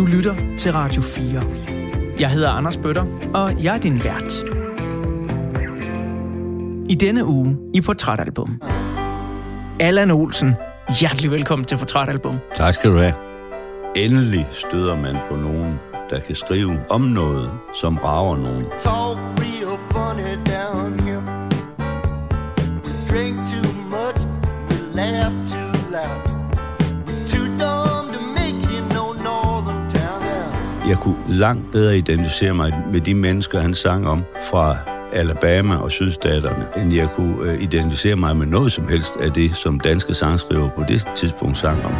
Du lytter til Radio 4. Jeg hedder Anders Bøtter, og jeg er din vært. I denne uge i Portrætalbum. Allan Olsen, hjertelig velkommen til Portrætalbum. Tak skal du have. Endelig støder man på nogen, der kan skrive om noget, som rager nogen. talk real funny down here. We drink too much, we laugh Jeg kunne langt bedre identificere mig med de mennesker, han sang om fra Alabama og sydstaterne, end jeg kunne øh, identificere mig med noget som helst af det, som danske sangskriver på det tidspunkt sang om.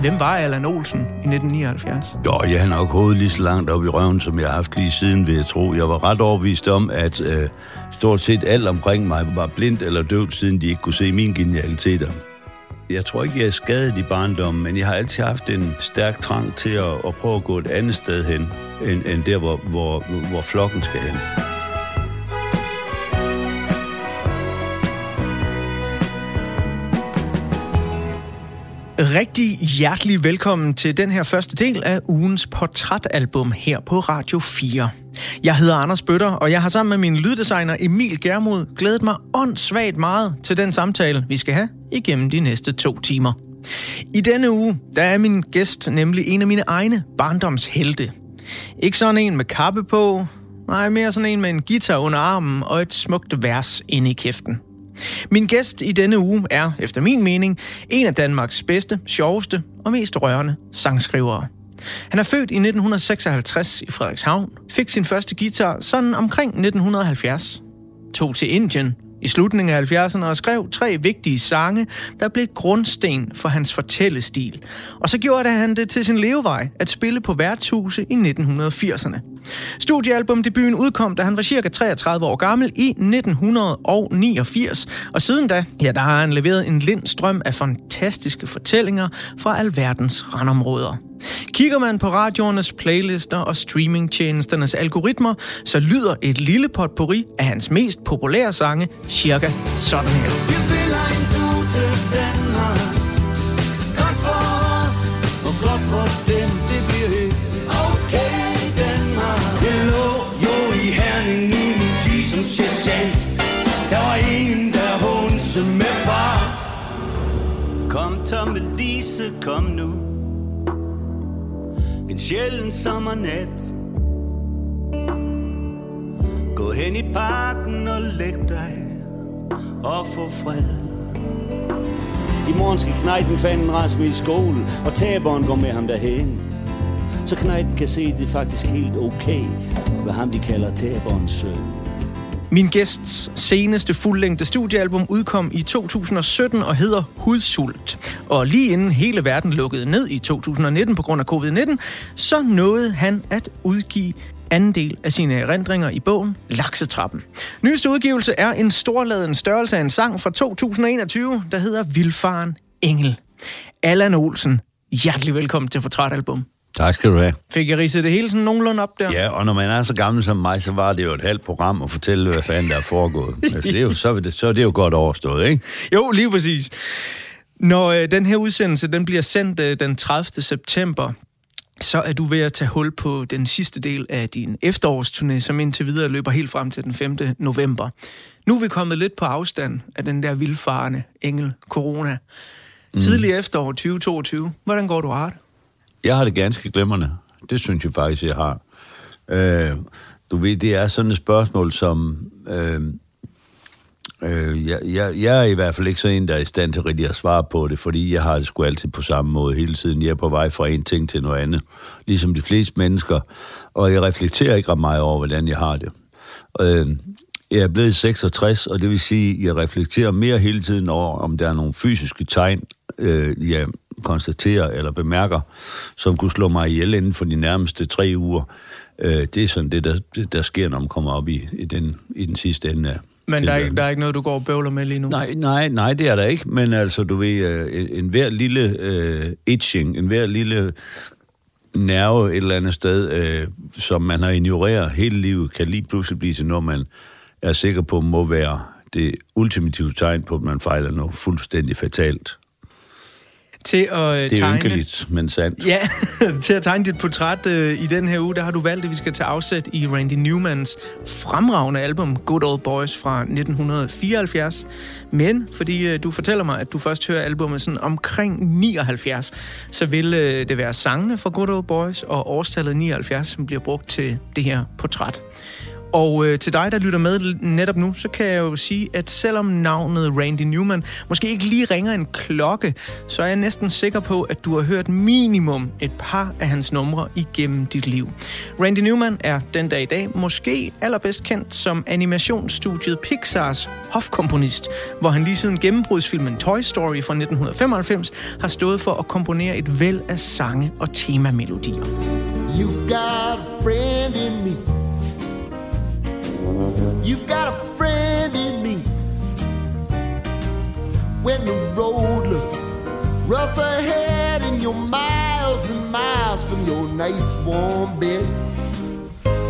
Hvem var Allan Olsen i 1979? Jo, jeg har nok hovedet lige så langt op i røven, som jeg har haft lige siden, vil jeg tro. Jeg var ret overbevist om, at øh, stort set alt omkring mig var blindt eller døvt, siden de ikke kunne se mine genialiteter. Jeg tror ikke, jeg er skadet i barndommen, men jeg har altid haft en stærk trang til at, at prøve at gå et andet sted hen, end, end der, hvor, hvor, hvor flokken skal hen. Rigtig hjertelig velkommen til den her første del af ugens portrætalbum her på Radio 4. Jeg hedder Anders Bøtter, og jeg har sammen med min lyddesigner Emil Germod glædet mig åndssvagt meget til den samtale, vi skal have igennem de næste to timer. I denne uge, der er min gæst nemlig en af mine egne barndomshelte. Ikke sådan en med kappe på, nej, mere sådan en med en guitar under armen og et smukt vers inde i kæften. Min gæst i denne uge er, efter min mening, en af Danmarks bedste, sjoveste og mest rørende sangskrivere. Han er født i 1956 i Frederikshavn, fik sin første guitar sådan omkring 1970, tog til Indien i slutningen af 70'erne og skrev tre vigtige sange, der blev grundsten for hans fortællestil. Og så gjorde han det til sin levevej at spille på værtshuse i 1980'erne. Studiealbumdebuten udkom, da han var cirka 33 år gammel i 1989, og siden da, ja, der har han leveret en lind strøm af fantastiske fortællinger fra alverdens randområder. Kigger man på radioernes playlister og streamingtjenesternes algoritmer, så lyder et lille potpourri af hans mest populære sange cirka sådan her. Tomme Lise, kom nu. En sjælden sommernat. Gå hen i parken og læg dig og få fred. I morgen skal knejten fanden Rasmus i skole Og taberen går med ham derhen Så knejten kan se det er faktisk helt okay Hvad ham de kalder taberens søn min gæsts seneste fuldlængde studiealbum udkom i 2017 og hedder Hudsult. Og lige inden hele verden lukkede ned i 2019 på grund af covid-19, så nåede han at udgive anden del af sine erindringer i bogen Laksetrappen. Nyeste udgivelse er en storladen størrelse af en sang fra 2021, der hedder Vildfaren Engel. Allan Olsen, hjertelig velkommen til Portrætalbum. Tak skal du have. Fik jeg ridset det hele sådan nogenlunde op der? Ja, og når man er så gammel som mig, så var det jo et halvt program at fortælle, hvad fanden der er foregået. Altså, det er jo, så, er det, så er det jo godt overstået, ikke? Jo, lige præcis. Når øh, den her udsendelse den bliver sendt øh, den 30. september, så er du ved at tage hul på den sidste del af din efterårsturné, som indtil videre løber helt frem til den 5. november. Nu er vi kommet lidt på afstand af den der vildfarende engel corona. Tidlig efterår 2022. Hvordan går du har det? Jeg har det ganske glimrende. Det synes jeg faktisk, jeg har. Øh, du ved, det er sådan et spørgsmål, som... Øh, øh, jeg, jeg, jeg er i hvert fald ikke så en, der er i stand til rigtig at svare på det, fordi jeg har det sgu altid på samme måde hele tiden. Jeg er på vej fra en ting til noget andet, ligesom de fleste mennesker. Og jeg reflekterer ikke ret meget over, hvordan jeg har det. Øh, jeg er blevet 66, og det vil sige, at jeg reflekterer mere hele tiden over, om der er nogle fysiske tegn, øh, jeg konstaterer eller bemærker, som kunne slå mig ihjel inden for de nærmeste tre uger. Øh, det er sådan det, der, der sker, når man kommer op i, i, den, i den sidste ende af Men der er, ikke, der er ikke noget, du går og bøvler med lige nu? Nej, nej, nej, det er der ikke. Men altså, du ved, øh, en, en hver lille øh, itching, en hver lille nerve et eller andet sted, øh, som man har ignoreret hele livet, kan lige pludselig blive til noget, man er sikker på, må være det ultimative tegn på, at man fejler noget fuldstændig fatalt. Til at øh, Det er tegne... ynkeligt, men sandt. Ja, til at tegne dit portræt øh, i den her uge, der har du valgt, at vi skal tage afsæt i Randy Newmans fremragende album Good Old Boys fra 1974. Men fordi øh, du fortæller mig, at du først hører albumet sådan omkring 79, så vil øh, det være sangene fra Good Old Boys og årstallet 79, som bliver brugt til det her portræt. Og øh, til dig, der lytter med netop nu, så kan jeg jo sige, at selvom navnet Randy Newman måske ikke lige ringer en klokke, så er jeg næsten sikker på, at du har hørt minimum et par af hans numre igennem dit liv. Randy Newman er den dag i dag måske allerbedst kendt som animationsstudiet Pixars hofkomponist, hvor han lige siden gennembrudsfilmen Toy Story fra 1995 har stået for at komponere et væld af sange og temamelodier. You got a friend in me. You've got a friend in me. When the road looks rough ahead and you're miles and miles from your nice warm bed,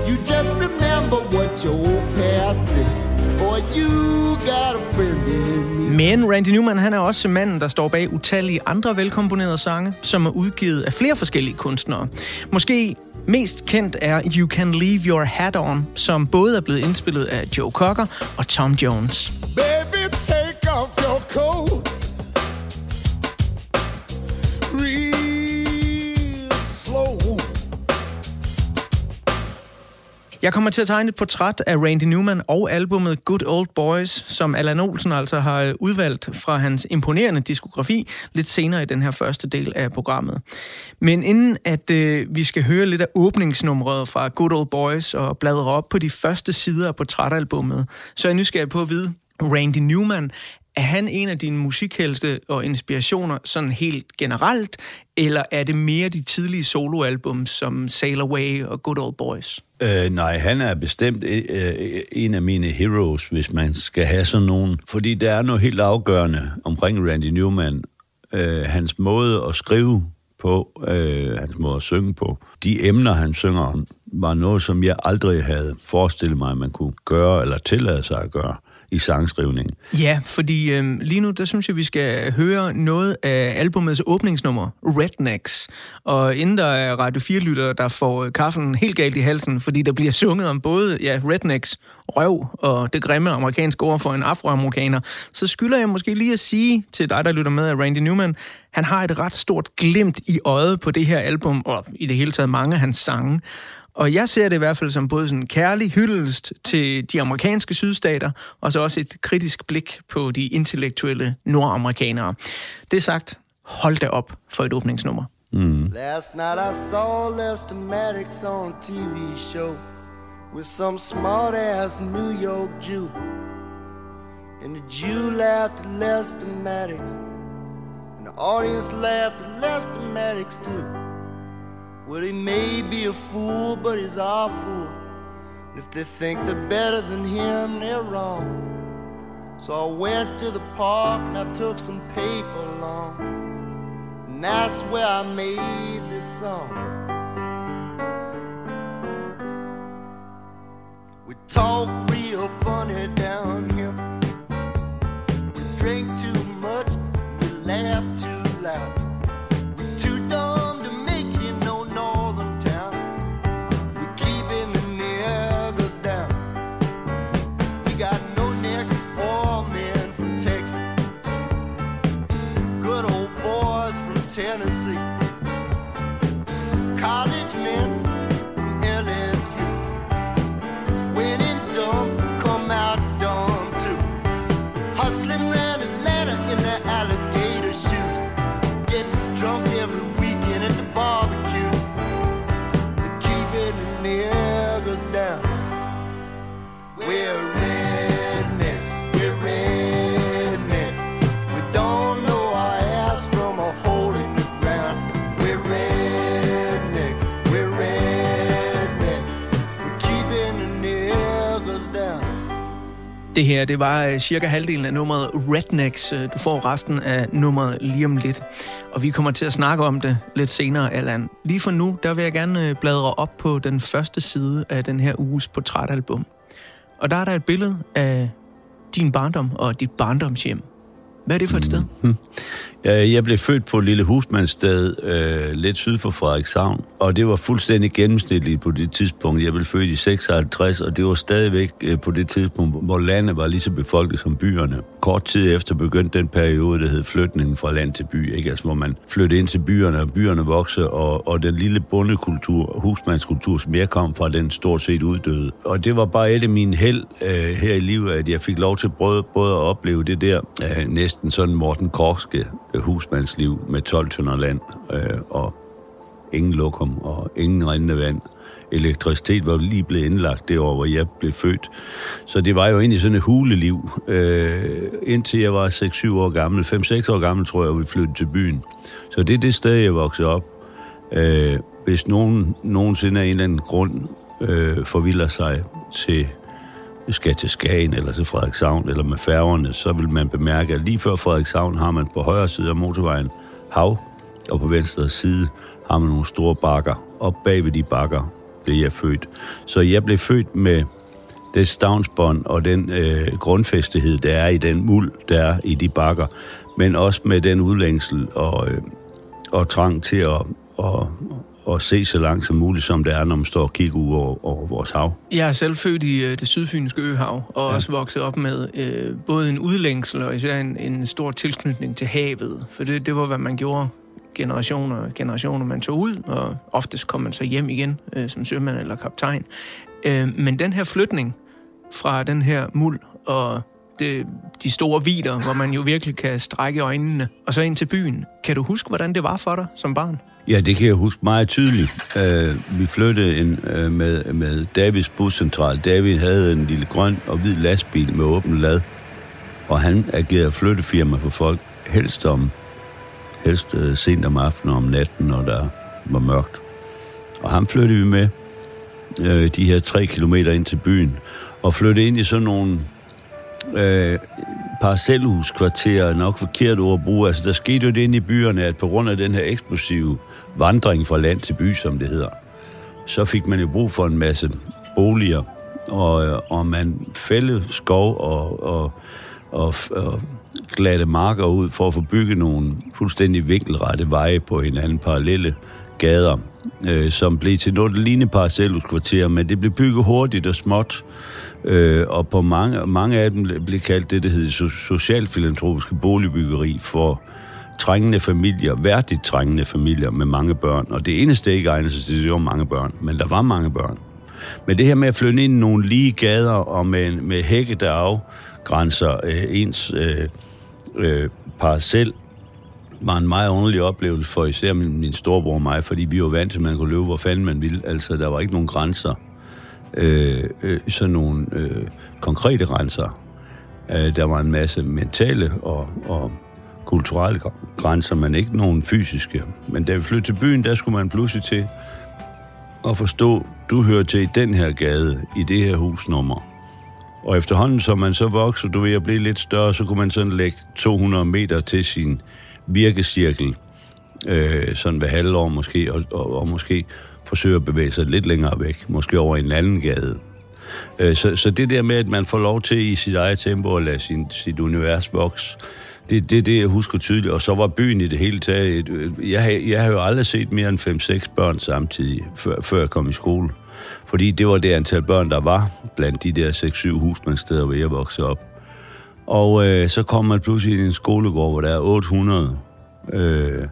you just remember what your old past said. Boy, you got a friend in me. Men Randy Newman han er også manden, der står bag utallige andre velkomponerede sange, som er udgivet af flere forskellige kunstnere. Måske mest kendt er You Can Leave Your Hat On, som både er blevet indspillet af Joe Cocker og Tom Jones. Baby, take off your coat. Jeg kommer til at tegne et portræt af Randy Newman og albummet Good Old Boys, som Allan Olsen altså har øh, udvalgt fra hans imponerende diskografi lidt senere i den her første del af programmet. Men inden at øh, vi skal høre lidt af åbningsnummeret fra Good Old Boys og bladre op på de første sider af portrætalbummet, så er jeg nysgerrig på at vide, Randy Newman, er han en af dine musikhelte og inspirationer sådan helt generelt, eller er det mere de tidlige soloalbum som Sail Away og Good Old Boys? Øh, nej, han er bestemt øh, øh, en af mine heroes, hvis man skal have sådan nogen. Fordi der er noget helt afgørende omkring Randy Newman. Øh, hans måde at skrive på, øh, hans måde at synge på, de emner, han synger om, var noget, som jeg aldrig havde forestillet mig, at man kunne gøre eller tillade sig at gøre i sangskrivning. Ja, fordi øh, lige nu, der synes jeg, vi skal høre noget af albumets åbningsnummer, Rednecks. Og inden der er Radio 4-lyttere, der får kaffen helt galt i halsen, fordi der bliver sunget om både ja, Rednecks, røv og det grimme amerikanske ord for en afroamerikaner, så skylder jeg måske lige at sige til dig, der lytter med af Randy Newman, han har et ret stort glimt i øjet på det her album, og i det hele taget mange af hans sange. Og jeg ser det i hvert fald som både sådan en kærlig hyldest til de amerikanske sydstater, og så også et kritisk blik på de intellektuelle nordamerikanere. Det sagt, hold da op for et åbningsnummer. Last night I saw Lester Maddox on a TV show with some smart ass New York Jew. And the Jew laughed at Lester Maddox, and the audience laughed at Lester Maddox too. Well, he may be a fool, but he's our fool. And if they think they're better than him, they're wrong. So I went to the park and I took some paper along. And that's where I made this song. We talk real funny Det her, det var øh, cirka halvdelen af nummeret Rednecks. Øh, du får resten af nummeret lige om lidt. Og vi kommer til at snakke om det lidt senere, Allan. Lige for nu, der vil jeg gerne øh, bladre op på den første side af den her uges portrætalbum. Og der er der et billede af din barndom og dit barndomshjem. Hvad er det for et sted? Ja, jeg blev født på et lille husmandssted øh, lidt syd for Frederikshavn, og det var fuldstændig gennemsnitligt på det tidspunkt. Jeg blev født i 56, og det var stadigvæk øh, på det tidspunkt, hvor landet var lige så befolket som byerne. Kort tid efter begyndte den periode, der hed flytningen fra land til by, ikke? Altså, hvor man flyttede ind til byerne, og byerne voksede, og, og den lille bondekultur, husmandskultur, som jeg kom fra, den stort set uddøde. Og det var bare et af mine held øh, her i livet, at jeg fik lov til både, både at opleve det der øh, næsten sådan Morten Korske husmandsliv med 12 tønder land øh, og ingen lokum og ingen rindende vand. Elektricitet var lige blevet indlagt det år, hvor jeg blev født. Så det var jo egentlig sådan et huleliv. Øh, indtil jeg var 6-7 år gammel, 5-6 år gammel, tror jeg, vi flyttede til byen. Så det er det sted, jeg voksede op. Øh, hvis nogen nogensinde af en eller anden grund øh, forvilder sig til skal til Skagen eller til Frederikshavn eller med færgerne, så vil man bemærke, at lige før Frederikshavn har man på højre side af motorvejen hav, og på venstre side har man nogle store bakker. Og bag ved de bakker blev jeg født. Så jeg blev født med det stavnsbånd og den øh, grundfæstighed, der er i den muld, der er i de bakker, men også med den udlængsel og, øh, og trang til at, at, at se så langt som muligt, som det er, når man står og kigger ud over, over vores hav. Jeg er selv født i øh, det sydfynske øhav, og ja. også vokset op med øh, både en udlængsel og især en, en stor tilknytning til havet. For det, det var, hvad man gjorde generationer og generationer. Man tog ud, og oftest kom man så hjem igen øh, som sømand eller kaptajn. Øh, men den her flytning fra den her muld og de, de store vider, hvor man jo virkelig kan strække øjnene, og så ind til byen. Kan du huske, hvordan det var for dig som barn? Ja, det kan jeg huske meget tydeligt. Uh, vi flyttede ind uh, med, med Davids buscentral. David havde en lille grøn og hvid lastbil med åben lad, og han agerede flyttefirma for folk, helst om helst uh, sent om aftenen og om natten, når der var mørkt. Og ham flyttede vi med uh, de her tre kilometer ind til byen, og flyttede ind i sådan nogle øh, parcelhuskvarterer er nok forkert ord at bruge. Altså, der skete jo det inde i byerne, at på grund af den her eksplosive vandring fra land til by, som det hedder, så fik man jo brug for en masse boliger, og, øh, og man fældede skov og, og, og, og glatte marker ud for at få bygget nogle fuldstændig vinkelrette veje på hinanden, parallelle gader, øh, som blev til noget, lignende lignede parcelhuskvarterer, men det blev bygget hurtigt og småt, Øh, Øh, og på mange, mange af dem blev kaldt det, der hedder socialfilantropiske boligbyggeri for trængende familier, værdigt trængende familier med mange børn. Og det eneste ikke egnede sig til, det var mange børn, men der var mange børn. Men det her med at flytte ind i nogle lige gader og med, med hække, der afgrænser øh, ens øh, øh, parcel, var en meget underlig oplevelse for især min, min storebror og mig, fordi vi var vant til, at man kunne løbe, hvor fanden man ville. Altså, der var ikke nogen grænser øh, øh, sådan nogle øh, konkrete grænser. Øh, der var en masse mentale og, og kulturelle grænser, men ikke nogen fysiske. Men da vi flyttede til byen, der skulle man pludselig til at forstå, du hører til i den her gade, i det her husnummer. Og efterhånden, som man så vokser, du ved at blive lidt større, så kunne man sådan lægge 200 meter til sin virkecirkel, øh, sådan ved halvår måske, og, og, og måske forsøge at bevæge sig lidt længere væk, måske over en anden gade. Øh, så, så det der med, at man får lov til i sit eget tempo at lade sin, sit univers vokse, det er det, det, jeg husker tydeligt. Og så var byen i det hele taget... Jeg, jeg har jo aldrig set mere end 5-6 børn samtidig, før, før jeg kom i skole. Fordi det var det antal børn, der var blandt de der 6-7 husmandssteder, hvor jeg voksede op. Og øh, så kom man pludselig i en skolegård, hvor der er 800. Øh,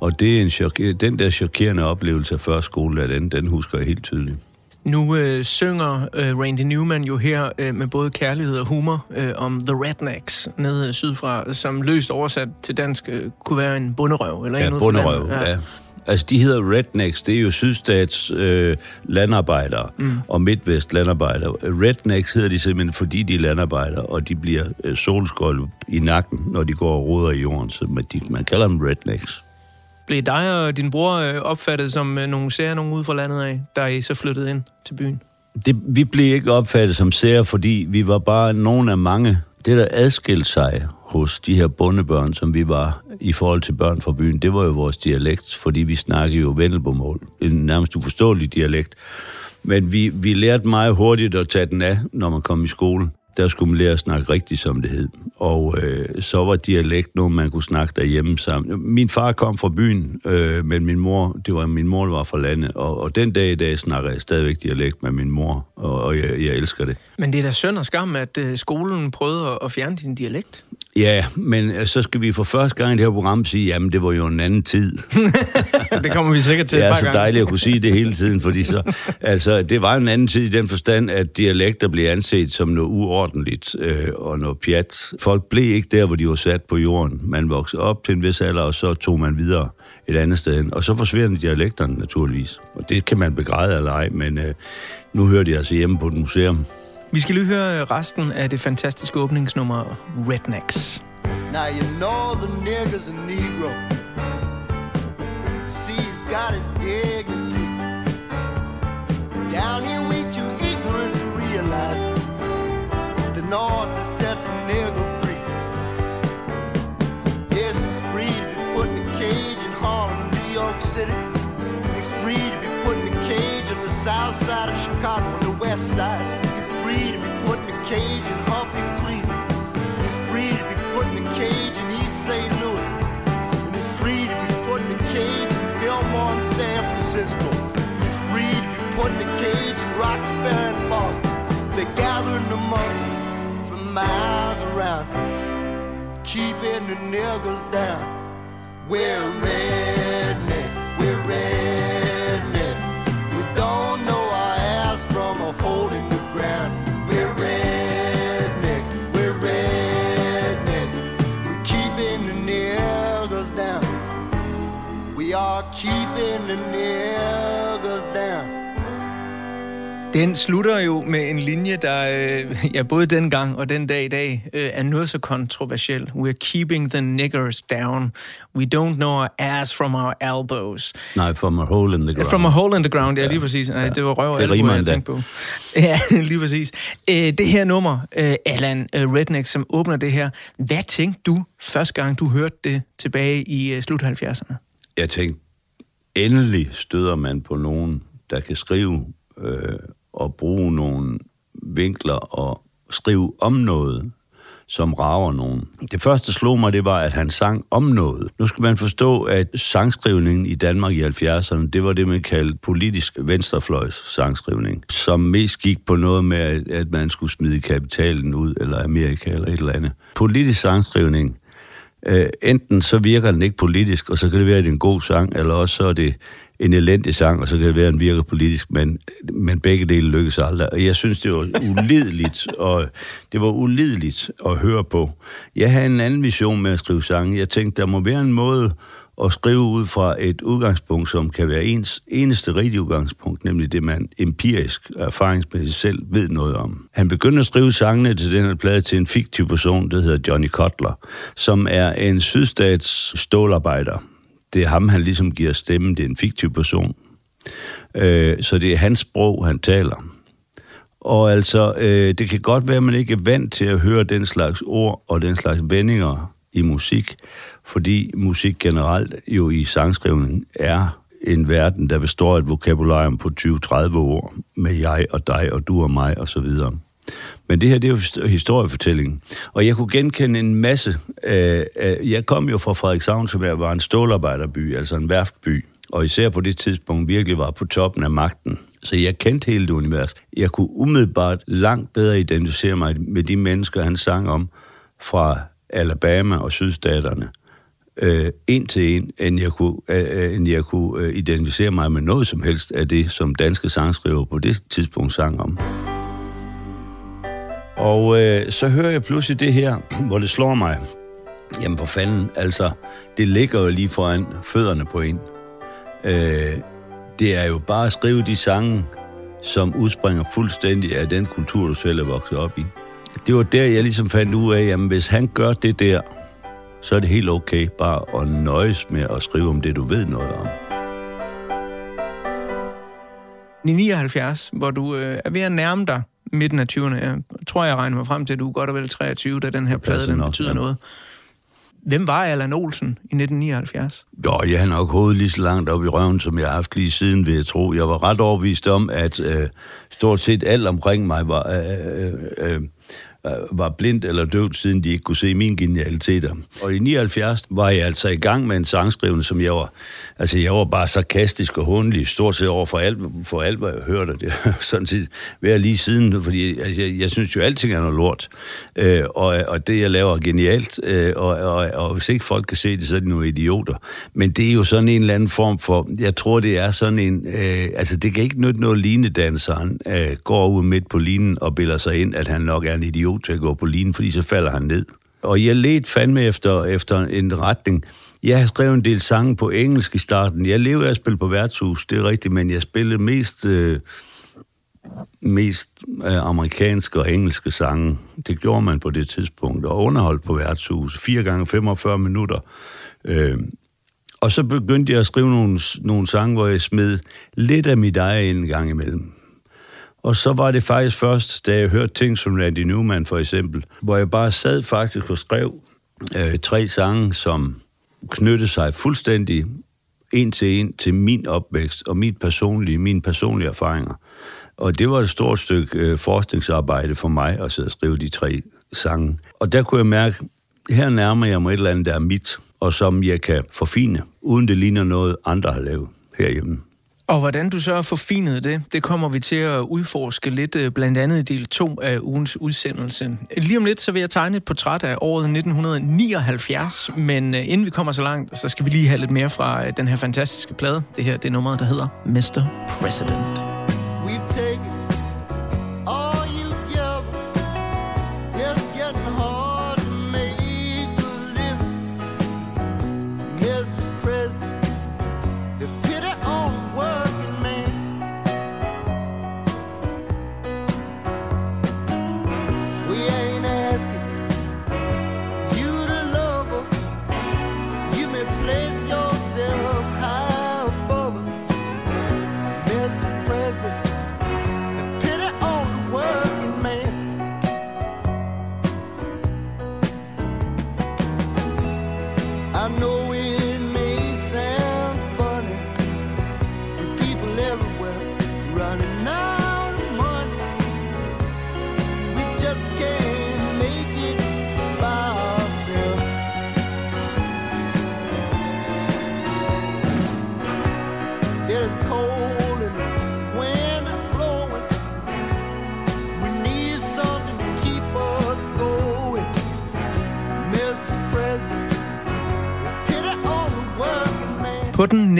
og det er en chok- den der chokerende oplevelse af første skole, den, den husker jeg helt tydeligt. Nu øh, synger øh, Randy Newman jo her øh, med både kærlighed og humor øh, om The Rednecks nede sydfra, som løst oversat til dansk øh, kunne være en bunderøv. Eller ja, en bunderøv, ja. ja. Altså, de hedder rednecks, det er jo sydstats øh, landarbejdere mm. og midtvest landarbejdere. Rednecks hedder de simpelthen, fordi de er landarbejdere, og de bliver øh, solskold i nakken, når de går og roder i jorden. Så man, de, man kalder dem rednecks. Blev dig og din bror øh, opfattet som øh, nogle sære nogen ude fra landet af, der I så flyttede ind til byen? Det, vi blev ikke opfattet som sære, fordi vi var bare nogle af mange. Det, der adskilte sig hos de her bondebørn, som vi var i forhold til børn fra byen, det var jo vores dialekt, fordi vi snakkede jo vendelbomål. En nærmest uforståelig dialekt. Men vi, vi lærte meget hurtigt at tage den af, når man kom i skole der skulle man lære at snakke rigtigt, som det hed. Og øh, så var dialekt noget, man kunne snakke derhjemme sammen. Min far kom fra byen, øh, men min mor, det var min mor, der var fra landet. Og, og den dag i dag snakker jeg stadigvæk dialekt med min mor, og, og jeg, jeg elsker det. Men det er da synd og skam, at øh, skolen prøvede at- fjerne din dialekt. Ja, men øh, så skal vi for første gang i det her program sige, jamen det var jo en anden tid. det kommer vi sikkert til Det et er så gange. dejligt at kunne sige det hele tiden, fordi så, altså, det var en anden tid i den forstand, at dialekter blev anset som noget uordentligt øh, og noget pjat. Folk blev ikke der, hvor de var sat på jorden. Man voksede op til en vis alder, og så tog man videre et andet sted hen. Og så forsvinder dialekterne naturligvis. Og det kan man begræde eller ej, men øh, nu hører de altså hjemme på et museum. Vi skal lige høre resten af det fantastiske åbningsnummer Rednecks. Now you know the nigger's a Negro. See, he's got his dignity. Down here, North has set the nigger free. Yes, he's free to be put in a cage in Harlem, New York City. He's free to be put in a cage on the south side of Chicago, on the west side. He's free to be put in a cage in Huffing, Cleveland. He's free to be put in a cage in East St. Louis. And he's free to be put in a cage in Fillmore and San Francisco. He's free to be put in a cage in Roxbury miles around, keeping the niggas down. We're rednecks, we're rednecks. We don't know our ass from a hole in the ground. We're rednecks, we're rednecks. We're keeping the niggas down. We are keeping the niggas. Den slutter jo med en linje, der øh, ja, både dengang og den dag i dag øh, er noget så kontroversiel. We're keeping the niggers down. We don't know our ass from our elbows. Nej, from a hole in the ground. From a hole in the ground, ja, lige præcis. Nej, Ja. det var røv og rimer jeg tænkte på. Ja, lige præcis. Øh, det her nummer, øh, Allan øh, Redneck, som åbner det her. Hvad tænkte du første gang, du hørte det tilbage i øh, slut 70'erne? jeg tænkte, endelig støder man på nogen, der kan skrive øh, og bruge nogle vinkler og skrive om noget, som rager nogen. Det første, der slog mig, det var, at han sang om noget. Nu skal man forstå, at sangskrivningen i Danmark i 70'erne, det var det, man kaldte politisk venstrefløjs sangskrivning, som mest gik på noget med, at- at man skulle smide kapitalen ud, eller Amerika, eller et eller andet. Politisk sangskrivning, øh, enten så virker den ikke politisk, og så kan det være, at det er en god sang, eller også så er det en elendig sang, og så kan det være, at den virker politisk, men, men begge dele lykkes aldrig. Og jeg synes, det var ulideligt, og det var ulideligt at høre på. Jeg havde en anden vision med at skrive sange. Jeg tænkte, der må være en måde at skrive ud fra et udgangspunkt, som kan være ens eneste rigtige udgangspunkt, nemlig det, man empirisk og erfaringsmæssigt selv ved noget om. Han begyndte at skrive sangene til den her plade til en fiktiv person, der hedder Johnny Cutler, som er en sydstats stålarbejder. Det er ham, han ligesom giver stemmen. Det er en fiktiv person. Øh, så det er hans sprog, han taler. Og altså, øh, det kan godt være, at man ikke er vant til at høre den slags ord og den slags vendinger i musik, fordi musik generelt jo i sangskrivning er en verden, der består af et vokabularium på 20-30 ord med jeg og dig og du og mig og så videre. Men det her, det er jo historiefortællingen. historiefortælling. Og jeg kunne genkende en masse. Øh, øh, jeg kom jo fra Frederikshavn, som var en stålarbejderby, altså en værftby. Og især på det tidspunkt virkelig var på toppen af magten. Så jeg kendte hele det univers. Jeg kunne umiddelbart langt bedre identificere mig med de mennesker, han sang om fra Alabama og sydstaterne øh, en til en, end jeg kunne, øh, øh, end jeg kunne øh, identificere mig med noget som helst af det, som danske sangskriver på det tidspunkt sang om. Og øh, så hører jeg pludselig det her, hvor det slår mig. Jamen på fanden, altså, det ligger jo lige foran fødderne på en. Øh, det er jo bare at skrive de sange, som udspringer fuldstændig af den kultur, du selv er vokset op i. Det var der, jeg ligesom fandt ud af, jamen hvis han gør det der, så er det helt okay bare at nøjes med at skrive om det, du ved noget om. I 79, hvor du øh, er ved at nærme dig midten af 20'erne. Jeg tror, jeg regner mig frem til, at du er godt og vel 23, da den her plade den nok, betyder ja. noget. Hvem var Allan Olsen i 1979? Jo, jeg har nok hovedet lige så langt op i røven, som jeg har haft lige siden, vil jeg tro. Jeg var ret overbevist om, at øh, stort set alt omkring mig var... Øh, øh, øh, Øh, var blind eller døvt, siden de ikke kunne se mine genialiteter. Og i 79 var jeg altså i gang med en sangskrivning, som jeg var, altså jeg var bare sarkastisk og hundelig, stort set over for alt, for alt hvad jeg hørte. Det sådan set været lige siden, fordi altså, jeg, jeg synes jo, alting er noget lort. Øh, og, og det, jeg laver, er genialt, øh, og, og, og hvis ikke folk kan se det, så er de nogle idioter. Men det er jo sådan en eller anden form for, jeg tror, det er sådan en, øh, altså det kan ikke nytte noget linedanseren øh, går ud midt på linen og bilder sig ind, at han nok er en idiot til at gå på linen, fordi så falder han ned. Og jeg ledte fandme efter, efter en retning. Jeg har skrevet en del sange på engelsk i starten. Jeg levede af at spille på værtshus, det er rigtigt, men jeg spillede mest, øh, mest øh, amerikanske og engelske sange. Det gjorde man på det tidspunkt, og underholdt på værtshus. 4 gange 45 minutter. Øh, og så begyndte jeg at skrive nogle, nogle sange, hvor jeg smed lidt af mit eget en gang imellem. Og så var det faktisk først, da jeg hørte ting som Randy Newman for eksempel, hvor jeg bare sad faktisk og skrev øh, tre sange, som knyttede sig fuldstændig en til en til min opvækst og mit personlige, mine personlige erfaringer. Og det var et stort stykke øh, forskningsarbejde for mig at sidde og skrive de tre sange. Og der kunne jeg mærke, her nærmer jeg mig et eller andet, der er mit, og som jeg kan forfine, uden det ligner noget, andre har lavet herhjemme. Og hvordan du så forfinede det, det kommer vi til at udforske lidt, øh, blandt andet i del 2 af ugens udsendelse. Lige om lidt, så vil jeg tegne et portræt af året 1979, men øh, inden vi kommer så langt, så skal vi lige have lidt mere fra øh, den her fantastiske plade. Det her, det er nummeret, der hedder Mr. President.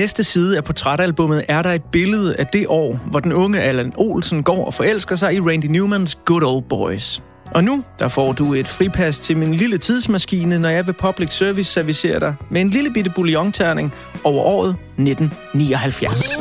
Næste side af portrætalbummet er der et billede af det år, hvor den unge Allan Olsen går og forelsker sig i Randy Newmans Good Old Boys. Og nu, der får du et fripas til min lille tidsmaskine, når jeg ved Public Service servicerer dig med en lille bitte bouillonterning over året 1979.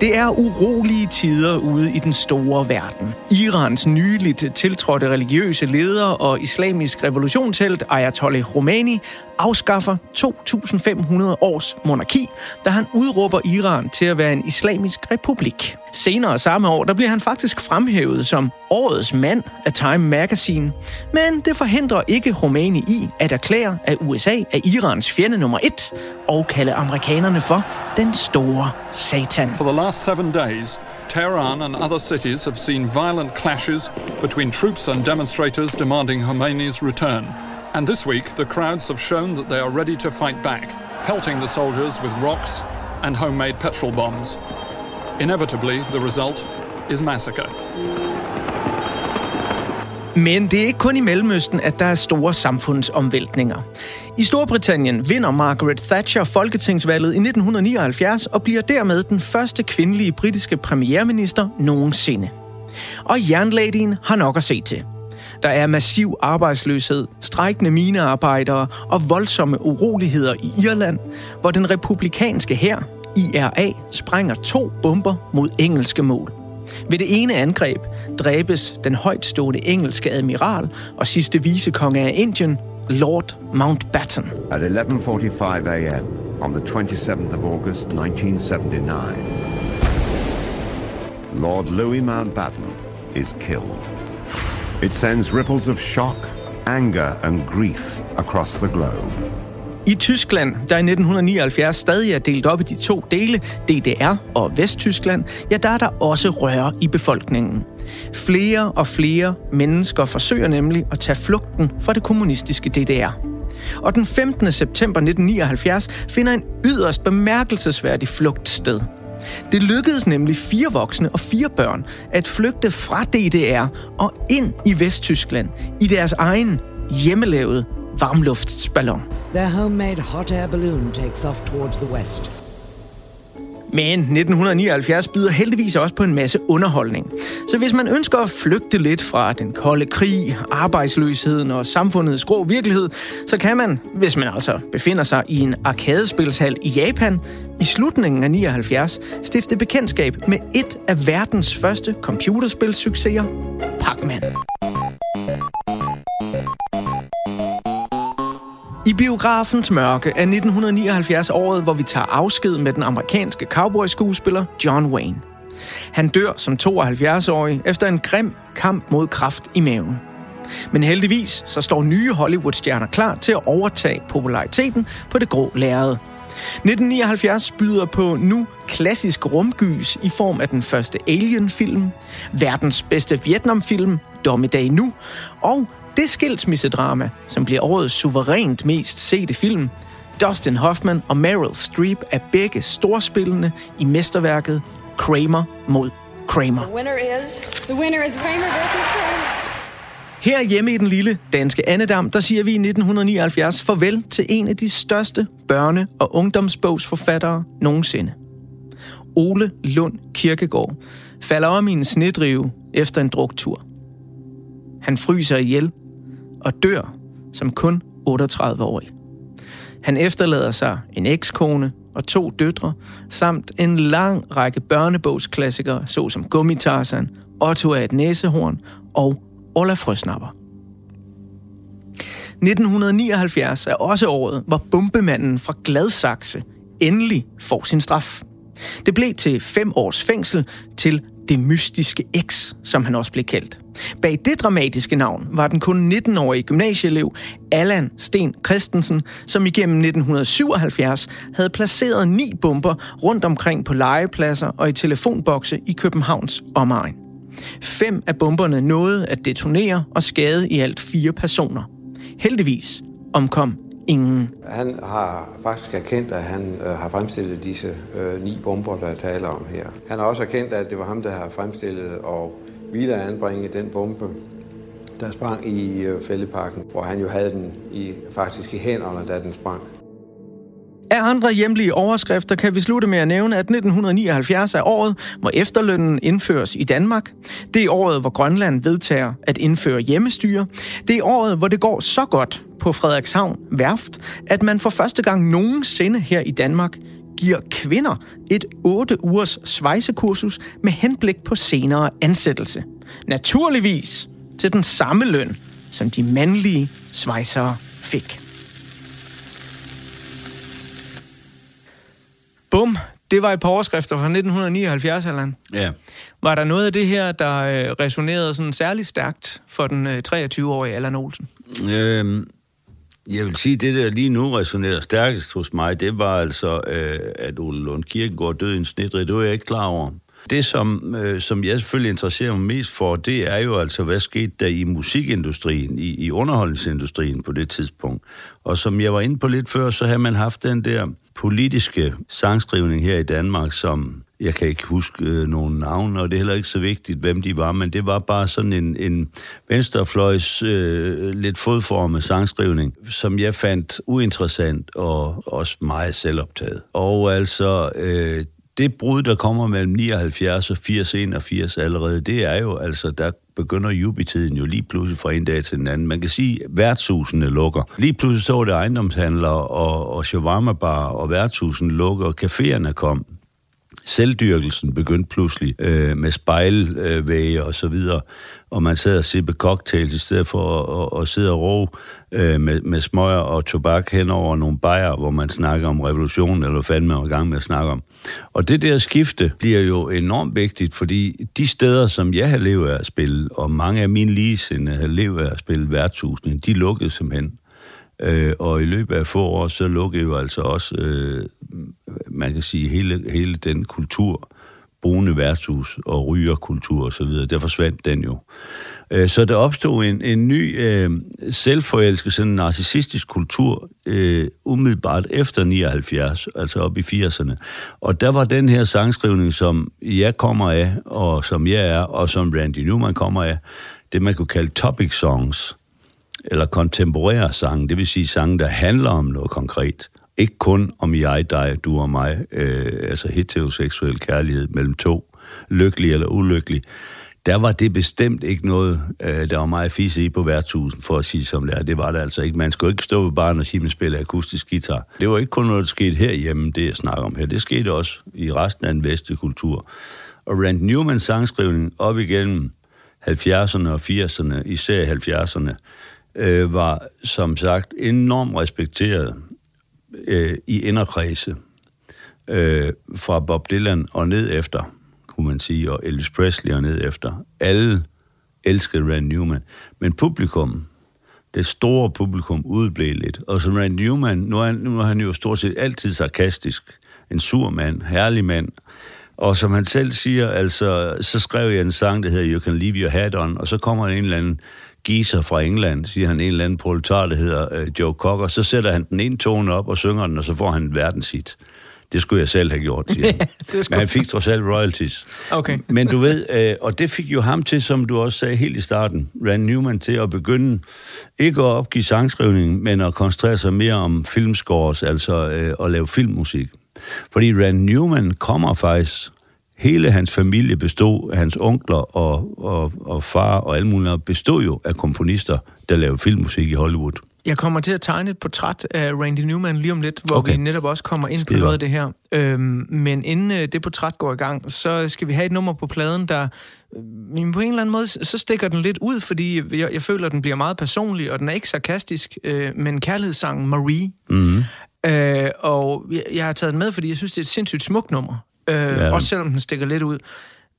Det er urolige tider ude i den store verden. Irans nyligt tiltrådte religiøse leder og islamisk revolutionshelt Ayatollah Khomeini afskaffer 2.500 års monarki, da han udråber Iran til at være en islamisk republik. Senere samme år, der bliver han faktisk fremhævet som årets mand af Time Magazine. Men det forhindrer ikke Khomeini i at erklære, at USA er Irans fjende nummer et, og kalde amerikanerne for den store satan. For the last seven days, Tehran and other cities have seen violent clashes between troops and demonstrators demanding Khomeini's return. And this week, the crowds have shown that they are ready to fight back, pelting the soldiers with rocks and homemade petrol bombs. Inevitably, the result is massacre. Men det er ikke kun i Mellemøsten, at der er store samfundsomvæltninger. I Storbritannien vinder Margaret Thatcher folketingsvalget i 1979 og bliver dermed den første kvindelige britiske premierminister nogensinde. Og jernladien har nok at se til. Der er massiv arbejdsløshed, strækkende minearbejdere og voldsomme uroligheder i Irland, hvor den republikanske hær, IRA, sprænger to bomber mod engelske mål. Ved det ene angreb dræbes den højtstående engelske admiral og sidste vicekonge af Indien, Lord Mountbatten. At 11:45 a.m. on the 27th of August 1979, Lord Louis Mountbatten is killed. It sends ripples of shock, anger, and grief across the globe. I Tyskland, der i 1979 stadig er delt op i de to dele, DDR og Vesttyskland, ja, der er der også røre i befolkningen. Flere og flere mennesker forsøger nemlig at tage flugten fra det kommunistiske DDR. Og den 15. september 1979 finder en yderst bemærkelsesværdig flugt sted. Det lykkedes nemlig fire voksne og fire børn at flygte fra DDR og ind i Vesttyskland i deres egen hjemmelavede varmluftsballon. Their homemade hot air balloon takes off towards the west. Men 1979 byder heldigvis også på en masse underholdning. Så hvis man ønsker at flygte lidt fra den kolde krig, arbejdsløsheden og samfundets grå virkelighed, så kan man, hvis man altså befinder sig i en arkadespilshal i Japan, i slutningen af 79 stifte bekendtskab med et af verdens første computerspilssucceser, Pac-Man. I biografens mørke er 1979 året, hvor vi tager afsked med den amerikanske cowboy-skuespiller John Wayne. Han dør som 72-årig efter en grim kamp mod kraft i maven. Men heldigvis så står nye Hollywood-stjerner klar til at overtage populariteten på det grå lærred. 1979 byder på nu klassisk rumgys i form af den første Alien-film, verdens bedste Vietnam-film, Dommedag Nu, og det skilsmissedrama, som bliver årets suverænt mest sete film, Dustin Hoffman og Meryl Streep er begge storspillende i mesterværket Kramer mod Kramer. winner is... The winner is Kramer versus Kramer. Her hjemme i den lille danske Annedam, der siger vi i 1979 farvel til en af de største børne- og ungdomsbogsforfattere nogensinde. Ole Lund Kirkegaard falder om i en snedrive efter en druktur. Han fryser ihjel og dør som kun 38-årig. Han efterlader sig en ekskone og to døtre, samt en lang række børnebogsklassikere, såsom Gummitarsan, Otto af et næsehorn og Olaf Frøsnapper. 1979 er også året, hvor bombemanden fra Gladsaxe endelig får sin straf. Det blev til fem års fængsel til det mystiske X, som han også blev kaldt. Bag det dramatiske navn var den kun 19-årige gymnasieelev Allan Sten Christensen, som igennem 1977 havde placeret ni bomber rundt omkring på legepladser og i telefonbokse i Københavns omegn. Fem af bomberne nåede at detonere og skade i alt fire personer. Heldigvis omkom ingen. Han har faktisk erkendt, at han øh, har fremstillet disse øh, ni bomber, der er tale om her. Han har også erkendt, at det var ham, der har fremstillet og ville anbringe den bombe, der sprang i øh, fældeparken, hvor han jo havde den i, faktisk i hænderne, da den sprang. Af andre hjemlige overskrifter kan vi slutte med at nævne, at 1979 er året, hvor efterlønnen indføres i Danmark. Det er året, hvor Grønland vedtager at indføre hjemmestyre. Det er året, hvor det går så godt på Frederikshavn Værft, at man for første gang nogensinde her i Danmark giver kvinder et 8 ugers svejsekursus med henblik på senere ansættelse. Naturligvis til den samme løn, som de mandlige svejsere fik. Bum, det var et par overskrifter fra 1979, Allan. Ja. Var der noget af det her, der øh, resonerede sådan særligt stærkt for den øh, 23-årige Allan Olsen? Øhm, jeg vil sige, det der lige nu resonerer stærkest hos mig, det var altså, øh, at Ole Lund Kirkegaard døde i en snedrig. Det var jeg ikke klar over. Det, som, øh, som jeg selvfølgelig interesserer mig mest for, det er jo altså, hvad skete der i musikindustrien, i, i underholdningsindustrien på det tidspunkt. Og som jeg var inde på lidt før, så havde man haft den der politiske sangskrivning her i Danmark, som jeg kan ikke huske øh, nogen navne, og det er heller ikke så vigtigt, hvem de var, men det var bare sådan en, en venstrefløjs, øh, lidt fodformet sangskrivning, som jeg fandt uinteressant og også meget selvoptaget. Og altså, øh, det brud, der kommer mellem 79 og 80, 81 allerede, det er jo altså, der begynder jubitiden jo lige pludselig fra en dag til den anden. Man kan sige, at værtshusene lukker. Lige pludselig så det ejendomshandlere og, og shawarma-bar og værtshusene lukker, og caféerne kom. Selvdyrkelsen begyndte pludselig øh, med spejlvæge øh, og så videre, og man sad og sippe cocktails i stedet for at, at, at sidde og ro øh, med, med smøger og tobak hen over nogle bajer, hvor man snakker om revolutionen, eller hvad fanden man var i gang med at snakke om. Og det der skifte bliver jo enormt vigtigt, fordi de steder, som jeg har levet af at spille, og mange af mine ligesinde har levet af at spille værtshusene, de lukkede simpelthen. Øh, og i løbet af få år, så lukkede jo altså også, øh, man kan sige, hele, hele den kultur, brune værtshus og rygerkultur osv., der forsvandt den jo. Øh, Så der opstod en, en ny øh, selvforelsket, sådan en narcissistisk kultur, øh, umiddelbart efter 79, altså op i 80'erne. Og der var den her sangskrivning, som jeg kommer af, og som jeg er, og som Randy Newman kommer af, det man kunne kalde topic songs, eller kontemporære sange, det vil sige sange, der handler om noget konkret. Ikke kun om jeg, dig, du og mig, øh, altså heteroseksuel kærlighed mellem to, lykkelig eller ulykkelig. Der var det bestemt ikke noget, øh, der var meget fisse i på værtshusen, for at sige som det er. Det var det altså ikke. Man skulle ikke stå ved barn og sige, at man spiller akustisk guitar. Det var ikke kun noget, der skete herhjemme, det jeg snakker om her. Det skete også i resten af den vestlige kultur. Og Rand Newmans sangskrivning op igennem 70'erne og 80'erne, især 70'erne, øh, var som sagt enormt respekteret øh, i inderkredse øh, fra Bob Dylan og ned efter, kunne man sige, og Elvis Presley og ned efter. Alle elskede Rand Newman. Men publikum, det store publikum, udeblev lidt. Og som Rand Newman, nu er, han, nu er han jo stort set altid sarkastisk. En sur mand, herlig mand. Og som han selv siger, altså, så skrev jeg en sang, der hedder You Can Leave Your Hat On, og så kommer en eller anden geezer fra England, siger han en eller anden proletar, der hedder øh, Joe Cocker, så sætter han den ene tone op og synger den, og så får han en verdenshit. Det skulle jeg selv have gjort, siger han. Men han fik trods alt royalties. Okay. Men du ved, øh, og det fik jo ham til, som du også sagde helt i starten, Rand Newman til at begynde ikke at opgive sangskrivningen, men at koncentrere sig mere om filmscores, altså øh, at lave filmmusik. Fordi Rand Newman kommer faktisk, hele hans familie bestod, hans onkler og, og, og far og alle mulige, bestod jo af komponister, der lavede filmmusik i Hollywood. Jeg kommer til at tegne et portræt af Randy Newman lige om lidt, hvor okay. Vi netop også kommer ind på noget af det her. Øhm, men inden øh, det portræt går i gang, så skal vi have et nummer på pladen, der øh, på en eller anden måde, så stikker den lidt ud, fordi jeg, jeg føler, at den bliver meget personlig, og den er ikke sarkastisk, øh, men kærlighedssangen Marie. Mm-hmm. Øh, og jeg, jeg har taget den med, fordi jeg synes, det er et sindssygt smukt nummer. Øh, Ja. også selvom den stikker lidt ud.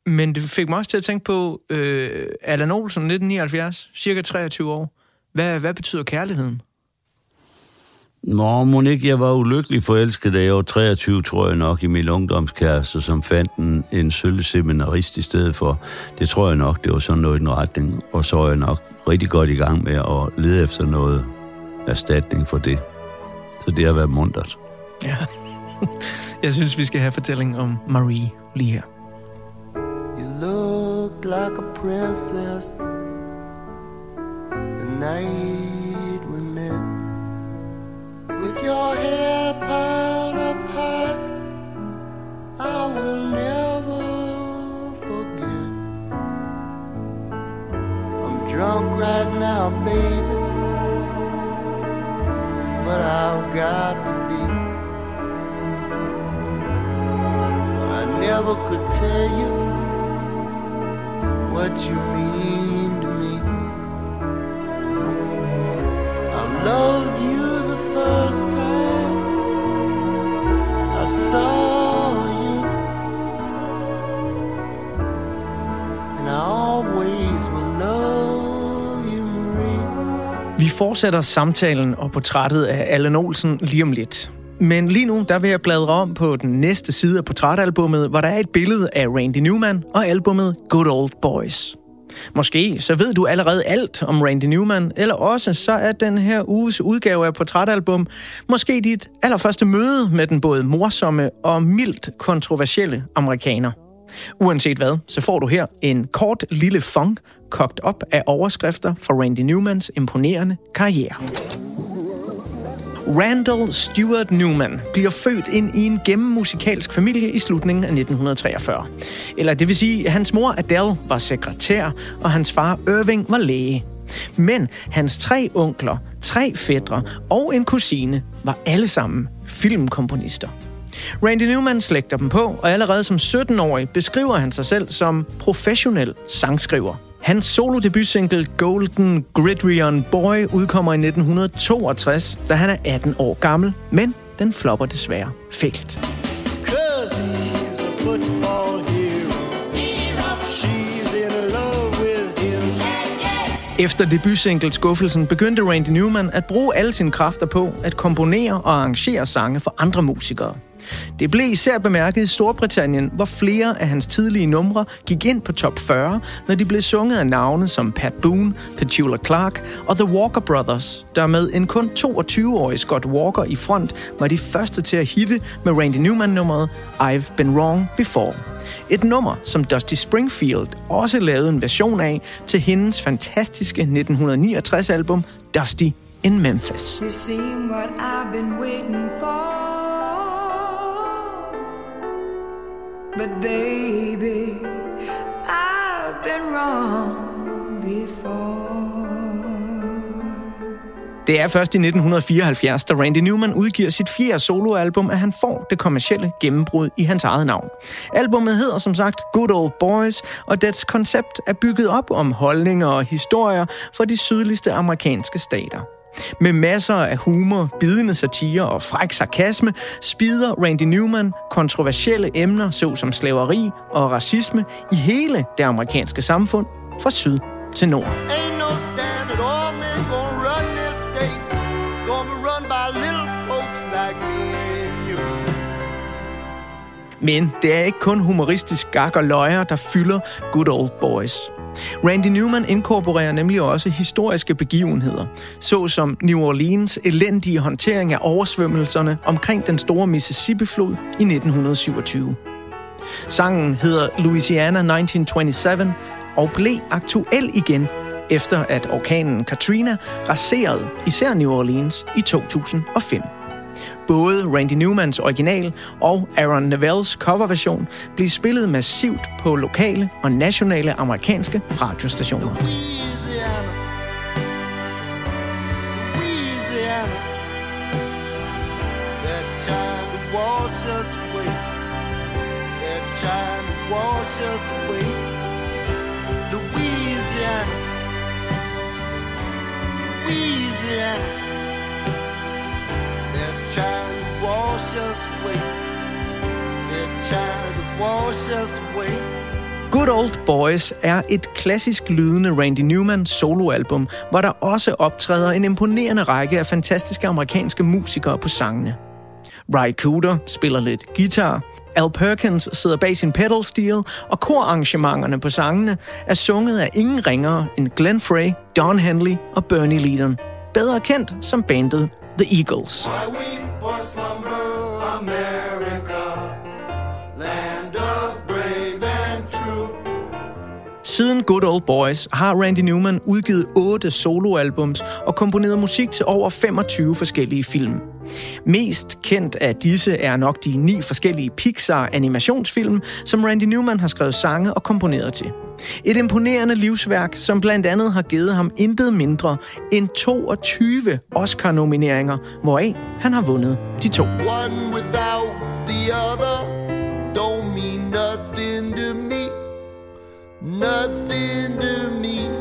Men det fik mig også til at tænke på øh, Allan Olsen, 1979, cirka 23 år. Hvad, hvad betyder kærligheden? Nå, Monique, jeg var ulykkelig forelsket, da jeg var 23, tror jeg nok, i min ungdomskæreste, som fandt en, en sølvseminarist i stedet for. Det tror jeg nok, det var sådan noget i den retning. Og så er jeg nok rigtig godt i gang med at lede efter noget erstatning for det. Så det har været muntert. Ja. Jeg synes, vi skal have fortællingen om Marie lige her. You look like a princess the night fortsætter samtalen og portrættet af Allan Olsen lige om lidt. Men lige nu, der vil jeg bladre om på den næste side af portrætalbummet, hvor der er et billede af Randy Newman og albummet Good Old Boys. Måske så ved du allerede alt om Randy Newman, eller også så er den her uges udgave af portrætalbum måske dit allerførste møde med den både morsomme og mildt kontroversielle amerikaner. Uanset hvad, så får du her en kort lille funk kogt op af overskrifter for Randy Newmans imponerende karriere. Randall Stewart Newman bliver født ind i en gennemmusikalsk familie i slutningen af 1943. Eller det vil sige, at hans mor Adele var sekretær, og hans far Irving var læge. Men hans tre onkler, tre fædre og en kusine var alle sammen filmkomponister. Randy Newman slægter dem på, og allerede som 17-årig beskriver han sig selv som professionel sangskriver. Hans solodebutsingle Golden Gridrion Boy udkommer i 1962, da han er 18 år gammel, men den flopper desværre fælt. Efter debutsingle Skuffelsen begyndte Randy Newman at bruge alle sine kræfter på at komponere og arrangere sange for andre musikere. Det blev især bemærket i Storbritannien, hvor flere af hans tidlige numre gik ind på top 40, når de blev sunget af navne som Pat Boone, Petula Clark og The Walker Brothers, der med en kun 22-årig Scott Walker i front var de første til at hitte med Randy Newman-nummeret I've Been Wrong Before. Et nummer, som Dusty Springfield også lavede en version af til hendes fantastiske 1969-album Dusty in Memphis. You seen what I've been waiting for. But baby, I've been wrong before. Det er først i 1974, da Randy Newman udgiver sit fjerde soloalbum, at han får det kommercielle gennembrud i hans eget navn. Albummet hedder som sagt Good Old Boys, og dets koncept er bygget op om holdninger og historier fra de sydligste amerikanske stater. Med masser af humor, bidende satire og fræk sarkasme spider Randy Newman kontroversielle emner såsom slaveri og racisme i hele det amerikanske samfund fra syd til nord. Men det er ikke kun humoristisk gak og løjer, der fylder Good Old Boys. Randy Newman inkorporerer nemlig også historiske begivenheder, såsom New Orleans elendige håndtering af oversvømmelserne omkring den store Mississippi-flod i 1927. Sangen hedder Louisiana 1927 og blev aktuel igen, efter at orkanen Katrina raserede især New Orleans i 2005. Både Randy Newmans original og Aaron Neville's coverversion blev spillet massivt på lokale og nationale amerikanske radiostationer. Louisiana. Louisiana. That time to wash us away. That time to wash us away. Louisiana. Louisiana. That time wash us away. That time to wash us away. Good Old Boys er et klassisk lydende Randy Newman soloalbum, hvor der også optræder en imponerende række af fantastiske amerikanske musikere på sangene. Ry Cooter spiller lidt guitar, Al Perkins sidder bag sin pedal steel, og korarrangementerne på sangene er sunget af ingen ringere end Glenn Frey, Don Henley og Bernie Leadon, bedre kendt som bandet The Eagles. Siden Good Old Boys har Randy Newman udgivet otte soloalbums og komponeret musik til over 25 forskellige film. Mest kendt af disse er nok de ni forskellige Pixar-animationsfilm, som Randy Newman har skrevet sange og komponeret til. Et imponerende livsværk, som blandt andet har givet ham intet mindre end 22 Oscar-nomineringer, hvoraf han har vundet de to. One without the other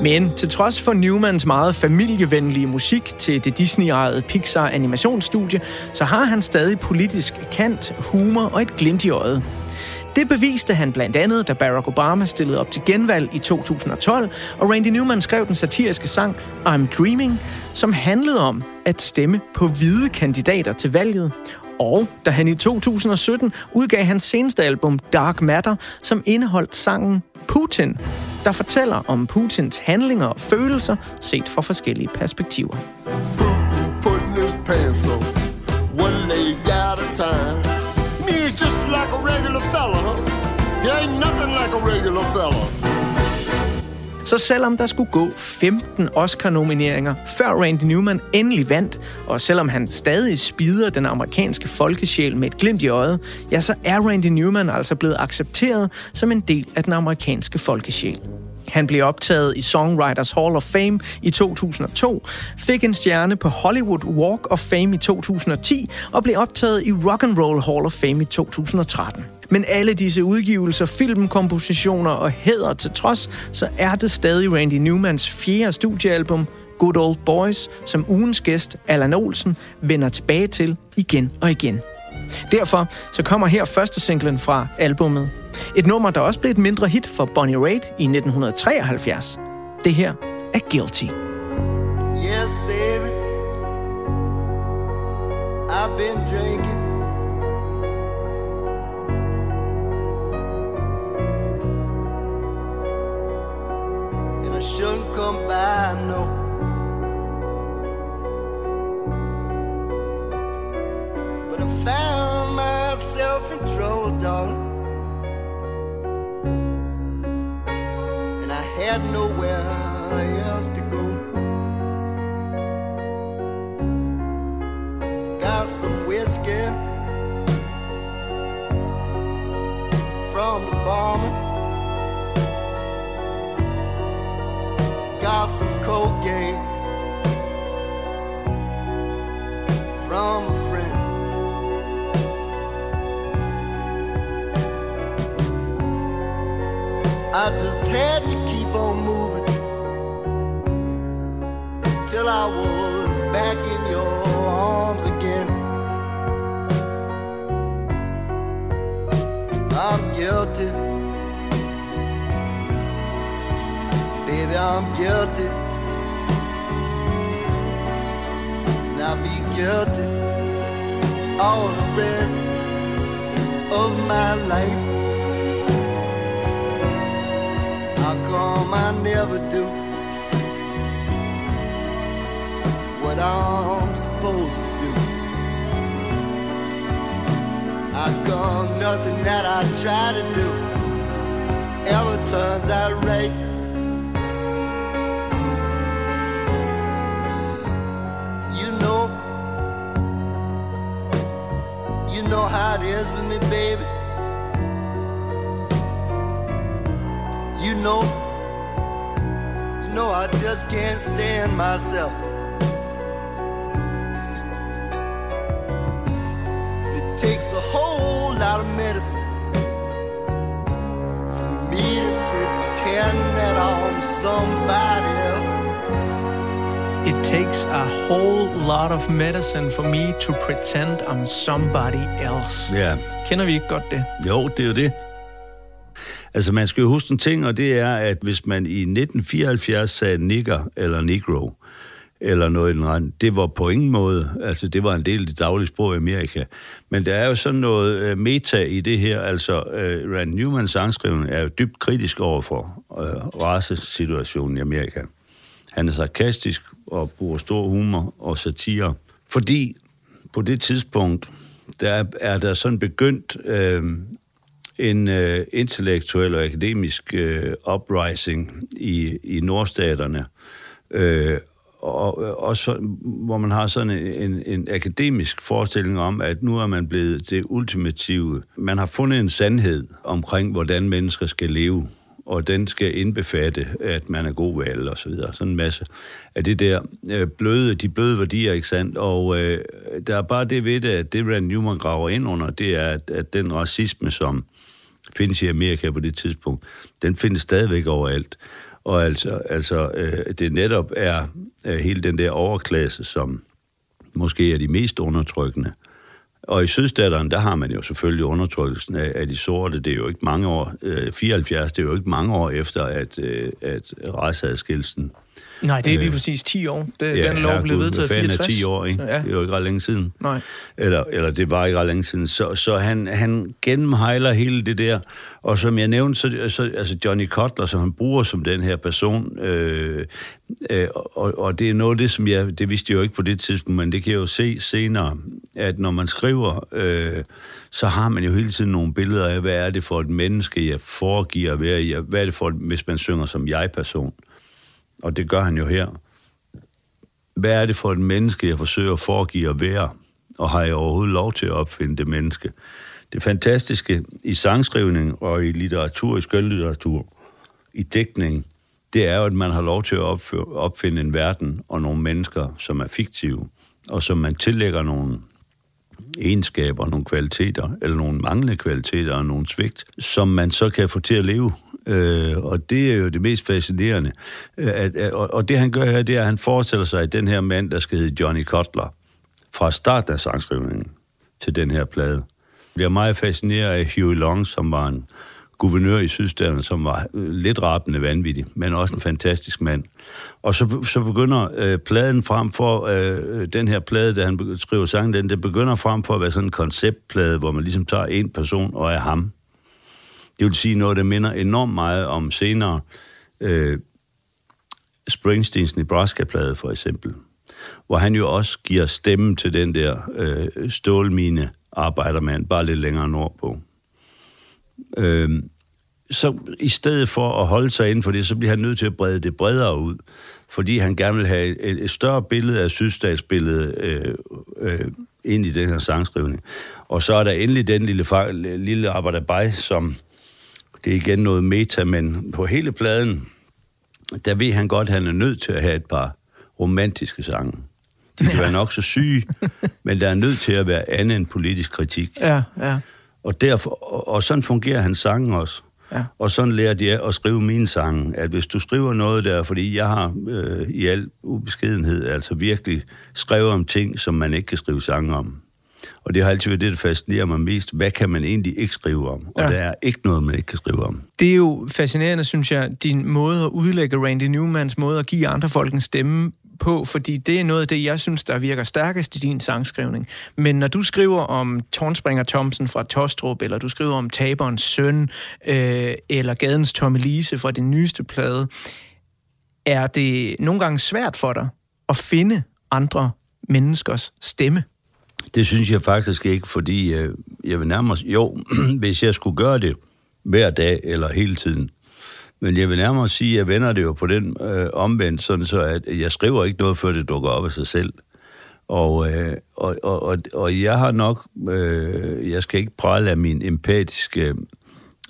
Men til trods for Newmans meget familievenlige musik til det Disney-ejede Pixar animationsstudie, så har han stadig politisk kant, humor og et glimt i øjet. Det beviste han blandt andet, da Barack Obama stillede op til genvalg i 2012, og Randy Newman skrev den satiriske sang I'm Dreaming, som handlede om at stemme på hvide kandidater til valget. Og da han i 2017 udgav hans seneste album Dark Matter, som indeholdt sangen Putin, der fortæller om Putins handlinger og følelser set fra forskellige perspektiver. Time. Me is just like a regular fella. He ain't nothing like a regular fella. Så selvom der skulle gå 15 Oscar-nomineringer, før Randy Newman endelig vandt, og selvom han stadig spider den amerikanske folkesjæl med et glimt i øjet, ja, så er Randy Newman altså blevet accepteret som en del af den amerikanske folkesjæl. Han blev optaget i Songwriters Hall of Fame i 2002, fik en stjerne på Hollywood Walk of Fame i 2010 og blev optaget i Rock and Roll Hall of Fame i 2013. Men alle disse udgivelser, filmkompositioner og hæder til trods, så er det stadig Randy Newmans fjerde studiealbum, Good Old Boys, som ugens gæst, Allan Olsen, vender tilbage til igen og igen. Derfor så kommer her første singlen fra albummet. Et nummer, der også blev et mindre hit for Bonnie Raitt i 1973. Det her er Guilty. Yes, baby. I've been drinking. I'm guilty. Now be guilty all the rest of my life. How come I never do what I'm supposed to do? How come nothing that I try to do ever turns out right? Know how it is with me, baby. You know, you know I just can't stand myself. It takes a whole lot of medicine for me to pretend that I'm somebody takes a whole lot of medicine for me to pretend I'm somebody else. Ja, Kender vi ikke godt det? jo, det er jo det. Altså, man skal jo huske en ting, og det er, at hvis man i 1974 sagde nigger eller negro, eller noget i den rand, det var på ingen måde, altså det var en del af det daglige sprog i Amerika. Men der er jo sådan noget øh, meta i det her, altså øh, Rand Newmans sangskrivning er jo dybt kritisk over for øh, racesituationen i Amerika. Han er sarkastisk og bruger stor humor og satire, fordi på det tidspunkt, der er, der sådan begyndt øh, en øh, intellektuel og akademisk øh, uprising i, i nordstaterne, øh, og, og så, hvor man har sådan en, en akademisk forestilling om, at nu er man blevet det ultimative. Man har fundet en sandhed omkring, hvordan mennesker skal leve, og den skal indbefatte, at man er god ved alle og så videre. Sådan en masse af det der øh, bløde, de bløde værdier, ikke sandt? Og øh, der er bare det ved det, at det Rand Newman graver ind under, det er, at, at den racisme, som findes i Amerika på det tidspunkt, den findes stadigvæk overalt. Og altså, altså øh, det netop er øh, hele den der overklasse, som måske er de mest undertrykkende. Og i sydstaterne, der har man jo selvfølgelig undertrykkelsen af, af de sorte. Det er jo ikke mange år, øh, 74, det er jo ikke mange år efter, at, øh, at raceadskillelsen Nej, det er lige Øh, præcis 10 år. Det, Ja, den lov blev vedtaget i hvad fanden er 64. 10 år, ikke? Så, ja. Det er jo ikke ret længe siden. Nej. Eller, eller det var ikke ret længe siden. Så, så han, han gennemhejler hele det der. Og som jeg nævnte, så, så altså Johnny Cutler, som han bruger som den her person, øh, øh, og, og det er noget af det, som jeg, det vidste jeg jo ikke på det tidspunkt, men det kan jeg jo se senere, at når man skriver, øh, så har man jo hele tiden nogle billeder af, hvad er det for et menneske, jeg foregiver at være i, hvad er det for, et- hvis man synger som jeg-person. Og det gør han jo her hvad er det for et menneske, jeg forsøger at foregive at være, og har jeg overhovedet lov til at opfinde det menneske? Det fantastiske i sangskrivning og i litteratur, i skønlitteratur, i dækning, det er jo, at man har lov til at opføre, opfinde en verden og nogle mennesker, som er fiktive, og som man tillægger nogle egenskaber, nogle kvaliteter, eller nogle manglende kvaliteter og nogle svigt, som man så kan få til at leve. Øh, og det er jo det mest fascinerende. Øh, at, at, og, og det han gør her, det er, at han forestiller sig, at den her mand, der skal hedde Johnny Kotler, fra starten af sangskrivningen til den her plade, bliver meget fascineret af Hugh Long, som var en guvernør i Sydstaterne, som var øh, lidt rappende vanvittig, men også en fantastisk mand. Og så, så begynder øh, pladen frem for, øh, den her plade, da han skriver sangen, den, det begynder frem for at være sådan en konceptplade, hvor man ligesom tager en person og er ham. Det vil sige noget, der minder enormt meget om senere øh, Springsteens Nebraska-plade, for eksempel. Hvor han jo også giver stemme til den der øh, stålmine arbejdermand, bare lidt længere nordpå. Øh, så i stedet for at holde sig inden for det, så bliver han nødt til at brede det bredere ud, fordi han gerne vil have et, et større billede af sydstatsbilledet øh, øh, ind i den her sangskrivning. Og så er der endelig den lille, lille arbejderbej, som det er igen noget meta, men på hele pladen, der ved han godt, at han er nødt til at have et par romantiske sange. De kan ja. være nok så syge, men der er nødt til at være andet end politisk kritik. Ja, ja. Og, derfor, og sådan fungerer hans sange også. Ja. Og sådan lærte jeg at skrive mine sange, at hvis du skriver noget der, fordi jeg har øh, i al ubeskedenhed altså virkelig skrevet om ting, som man ikke kan skrive sange om. Og det har altid været det, der fascinerer mig mest. Hvad kan man egentlig ikke skrive om? Og ja. der er ikke noget, man ikke kan skrive om. Det er jo fascinerende, synes jeg, din måde at udlægge Randy Newmans måde at give andre folk en stemme på, fordi det er noget af det, jeg synes, der virker stærkest i din sangskrivning. Men når du skriver om Tornspringer Thomsen fra Tostrup, eller du skriver om Taberens søn, øh, eller Gadens Tomme Lise fra din nyeste plade, er det nogle gange svært for dig at finde andre menneskers stemme? Det synes jeg faktisk ikke, fordi øh, jeg vil nærmere... Jo, hvis jeg skulle gøre det hver dag eller hele tiden, men jeg vil nærmere sige, at jeg vender det jo på den øh, omvendt, sådan så at jeg skriver ikke noget, før det dukker op af sig selv. Og, øh, og, og, og, og jeg har nok... Øh, jeg skal ikke prale af min empatiske,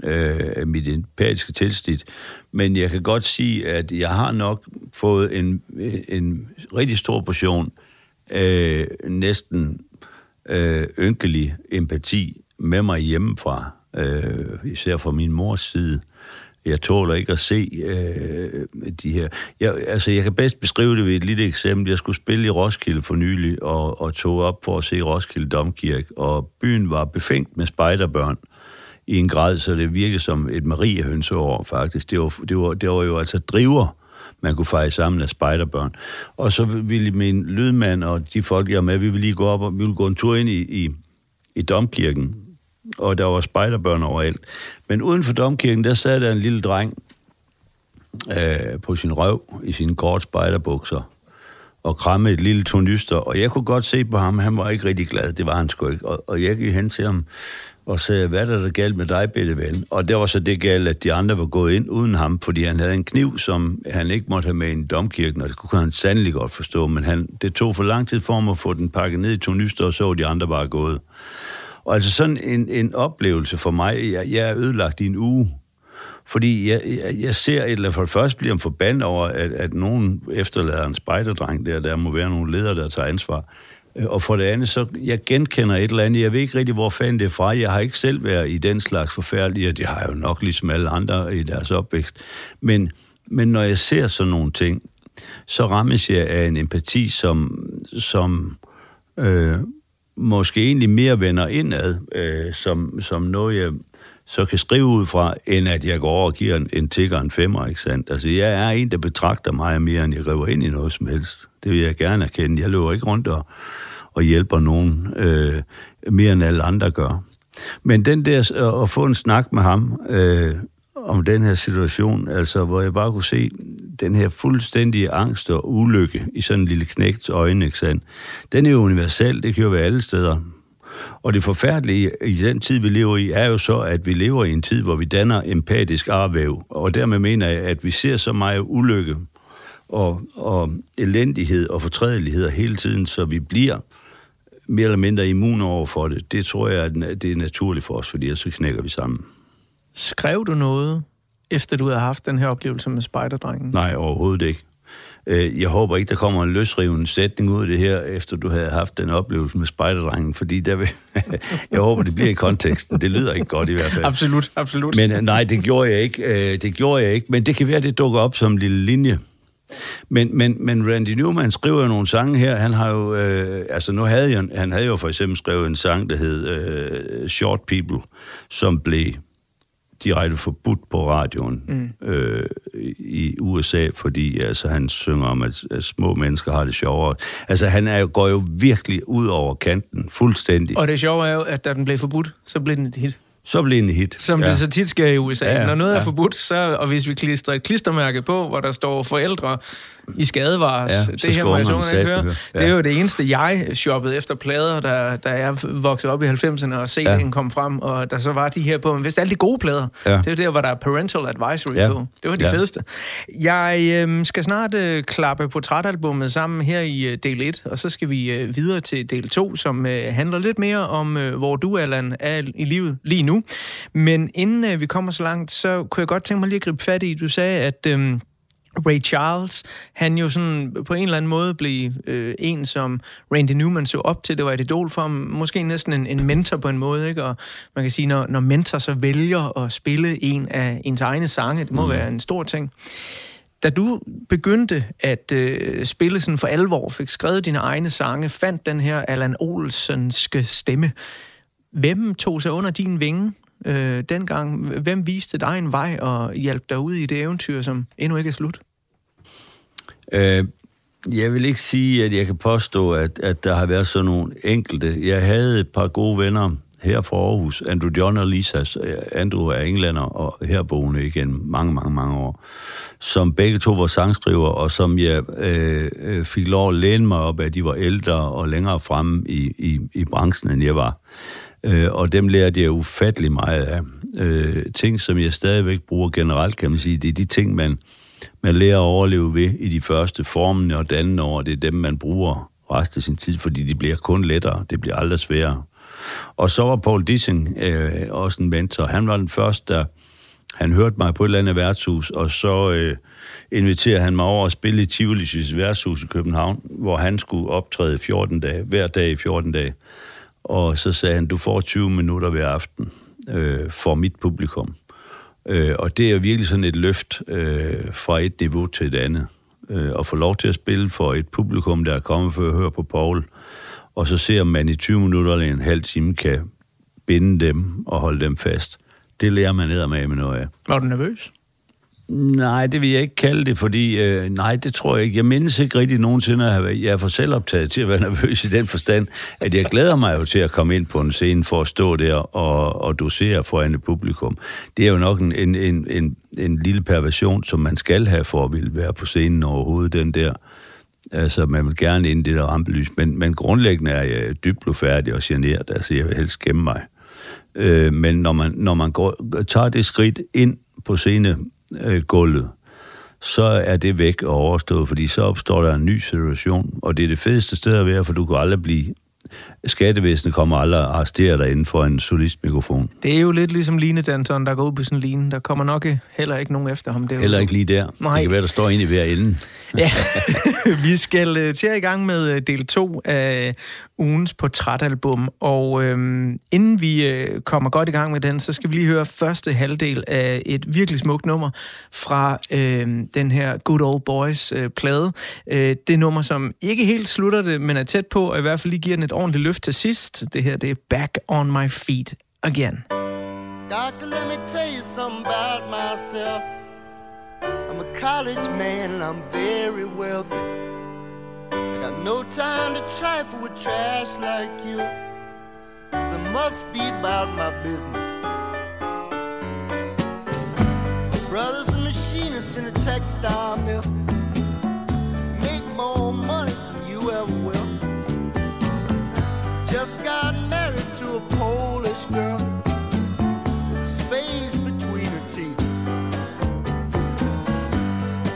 øh, mit empatiske tilsnit, men jeg kan godt sige, at jeg har nok fået en, en rigtig stor portion øh, næsten øh, ynkelig empati med mig hjemmefra, øh, især fra min mors side. Jeg tåler ikke at se øh, de her... Jeg, altså, jeg kan bedst beskrive det ved et lille eksempel. Jeg skulle spille i Roskilde for nylig, og, og tog op for at se Roskilde Domkirke, og byen var befængt med spejderbørn i en grad, så det virkede som et mariehønseår, faktisk. Det var, det var, det var jo altså driver, man kunne fejre sammen af spejderbørn. Og så ville min lydmand og de folk, jeg er med, vi ville lige gå op og vi ville gå en tur ind i, i, i domkirken, og der var spejderbørn overalt. Men uden for domkirken, der sad der en lille dreng øh, på sin røv i sine kort spejderbukser og kramme et lille tornyster, og jeg kunne godt se på ham, han var ikke rigtig glad, det var han sgu ikke. Og, og jeg gik hen til ham og sagde, hvad er der, der galt med dig, bedte ven? Og det var så det galt, at de andre var gået ind uden ham, fordi han havde en kniv, som han ikke måtte have med i en domkirken, og det kunne han sandelig godt forstå, men han, det tog for lang tid for ham at få den pakket ned i Tonyster, og så var de andre bare gået. Og altså sådan en, en oplevelse for mig, jeg, jeg er ødelagt i en uge, fordi jeg, jeg, jeg ser et eller for det første bliver forbandet over, at, at nogen efterlader en spejderdreng der, der må være nogle ledere, der tager ansvar. Øh, og for det andet, så jeg genkender et eller andet. Jeg ved ikke rigtig, hvor fanden det er fra. Jeg har ikke selv været i den slags forfærdelige, det har jeg jo nok ligesom alle andre i deres opvækst. Men, men når jeg ser sådan nogle ting, så rammes jeg af en empati, som, som øh, måske egentlig mere vender indad, øh, som, som noget, jeg så kan skrive ud fra, end at jeg går over og giver en, en tigger en femmer, ikke sandt? Altså, jeg er en, der betragter mig mere, end jeg river ind i noget som helst. Det vil jeg gerne erkende. Jeg løber ikke rundt og, og hjælper nogen øh, mere, end alle andre gør. Men den der, øh, at få en snak med ham øh, om den her situation, altså, hvor jeg bare kunne se den her fuldstændige angst og ulykke i sådan en lille knægts øjne, ikke sandt? Den er jo universel, det kan jo være alle steder. Og det forfærdelige i den tid, vi lever i, er jo så, at vi lever i en tid, hvor vi danner empatisk arvæv. Og dermed mener jeg, at vi ser så meget ulykke og, og elendighed og fortrædeligheder hele tiden, så vi bliver mere eller mindre immune over for det. Det tror jeg, at det er naturligt for os, fordi så knækker vi sammen. Skrev du noget, efter du havde haft den her oplevelse med spejderdrengen? Nej, overhovedet ikke. Øh, jeg håber ikke, der kommer en løsrivende sætning ud af det her, efter du havde haft den oplevelse med spejderdrengen, fordi der vil, jeg håber, det bliver i konteksten. Det lyder ikke godt i hvert fald. Absolut, absolut. Men øh, nej, det gjorde jeg ikke. Øh, det gjorde jeg ikke, men det kan være, det dukker op som en lille linje. Men, men, men Randy Newman skriver jo nogle sange her. Han har jo, øh, altså nu havde jeg, han havde jo for eksempel skrevet en sang, der hed øh, Short People, som blev direkte forbudt på radioen mm. øh, i USA, fordi altså, han synger om, at, at små mennesker har det sjovere. Altså, han er jo, går jo virkelig ud over kanten, fuldstændig. Og det sjove er jo, at da den blev forbudt, så blev den et hit. Så blev den en hit. Som ja. det så tit sker i USA. Ja, Ja, ja, Når noget er ja. forbudt, så, og hvis vi klistrer et klistermærke på, hvor der står forældre i skadevares, Ja, det her må jeg ikke høre. høre. Det er Ja. jo det eneste, jeg shoppede efter plader, da, da jeg voksede op i 90'erne, og CD'en Ja. kom frem, og der så var de her på. Men hvis det er alle de gode plader, Ja. det er jo der, hvor der er parental advisory Ja. på. Det var de Ja. fedeste. Jeg øh, skal snart øh, klappe portrætalbummet sammen her i øh, del 1, og så skal vi øh, videre til del 2, som øh, handler lidt mere om, øh, hvor du, Allan, er i livet lige nu. Men inden øh, vi kommer så langt, så kunne jeg godt tænke mig lige at gribe fat i, du sagde, at... Øh, Ray Charles, han jo sådan på en eller anden måde blev øh, en, som Randy Newman så op til. Det var et idol for ham. Måske næsten en, en mentor på en måde, ikke? Og man kan sige, når, når mentor så vælger at spille en af ens egne sange, det må mm. være en stor ting. Da du begyndte at øh, spille sådan for alvor, fik skrevet dine egne sange, fandt den her Allan Olsenske stemme, hvem tog sig under din vinge øh, dengang? Hvem viste dig en vej og hjalp dig ud i det eventyr, som endnu ikke er slut? Øh, jeg vil ikke sige, at jeg kan påstå, at, at der har været sådan nogle enkelte. Jeg havde et par gode venner her fra Aarhus, Andrew John og Lisa. Andrew er englænder og herboende igen mange, mange, mange år, som begge to var sangskriver, og som jeg øh, øh, fik lov at læne mig op, at de var ældre og længere fremme i, i, i branchen, end jeg var. Øh, og dem lærte jeg ufattelig meget af. Øh, ting, som jeg stadigvæk bruger generelt, kan man sige, det er de ting, man, man lærer at overleve ved i de første formene og det år. Det er dem, man bruger resten af sin tid, fordi de bliver kun lettere. Det bliver aldrig sværere. Og så var Paul Dissing øh, også en mentor. Han var den første, der han hørte mig på et eller andet værtshus, og så øh, inviterede han mig over at spille i Tivolis værtshus i København, hvor han skulle optræde 14 dage, hver dag i 14 dage. Og så sagde han, du får 20 minutter hver aften øh, for mit publikum. Øh, og det er virkelig sådan et løft øh, fra et niveau til et andet. Øh, at få lov til at spille for et publikum, der er kommet for at høre på Paul, og så ser man i 20 minutter eller en halv time kan binde dem og holde dem fast. Det lærer man ned med med noget af. Var du nervøs? Nej, det vil jeg ikke kalde det, fordi øh, nej, det tror jeg ikke. Jeg mindes ikke rigtig nogensinde, at have været- jeg er for selvoptaget til at være nervøs i den forstand, at jeg glæder mig jo til at komme ind på en scene for at stå der og, og dosere foran et publikum. Det er jo nok en, en, en, en, en lille perversion, som man skal have for at ville være på scenen overhovedet, den der. Altså, man vil gerne ind i det der rampelys, men, men grundlæggende er jeg dybt blufærdig og generet. Altså, jeg vil helst gemme mig. Øh, men når man, når man går, tager det skridt ind på Øh, scenegulvet, så er det væk og overstået, fordi så opstår der en ny situation, og det er det fedeste sted at være, for du kan aldrig blive... Skattevæsenet kommer aldrig at arrestere dig inden for en solistmikrofon. Det er jo lidt ligesom linedanseren, der går ud på sådan en line. Der kommer nok øh, heller ikke nogen efter ham. Det er Heller ikke lige der. Nej. Det kan være, der står en i hver ende. Ja, vi skal øh, til at i gang med øh, del 2 af ugens portrætalbum, og øhm, inden vi øh, kommer godt i gang med den, så skal vi lige høre første halvdel af et virkelig smukt nummer fra øh, den her Good Old Boys øh, plade. Øh, det nummer, som ikke helt slutter det, men er tæt på, og i hvert fald lige giver den et ordentligt løft til sidst. Det her, det er Back on My Feet Again. Doctor, let me tell you something about myself. I'm a college man and I'm very wealthy. I got no time to trifle with trash like you. must be about my business. My brother's a machinist in a textile mill. Make more money than you ever will. Just got married to a Polish girl space between her teeth.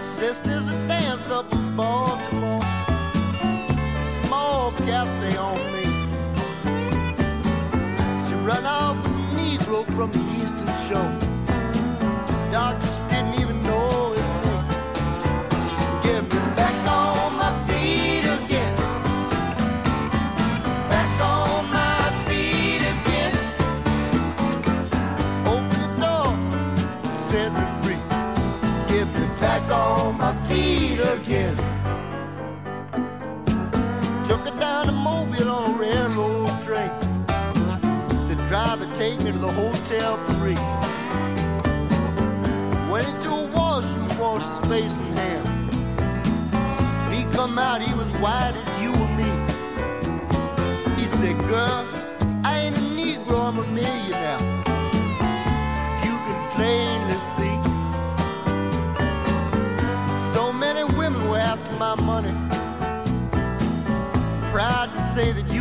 Sisters a dance up in Baltimore, small cafe on me. She run off a Negro from the Eastern Shore. Face and hands. He come out, he was white as you or me. He said, girl, I ain't a Negro, I'm a millionaire. As you can plainly see. So many women were after my money. Proud to say that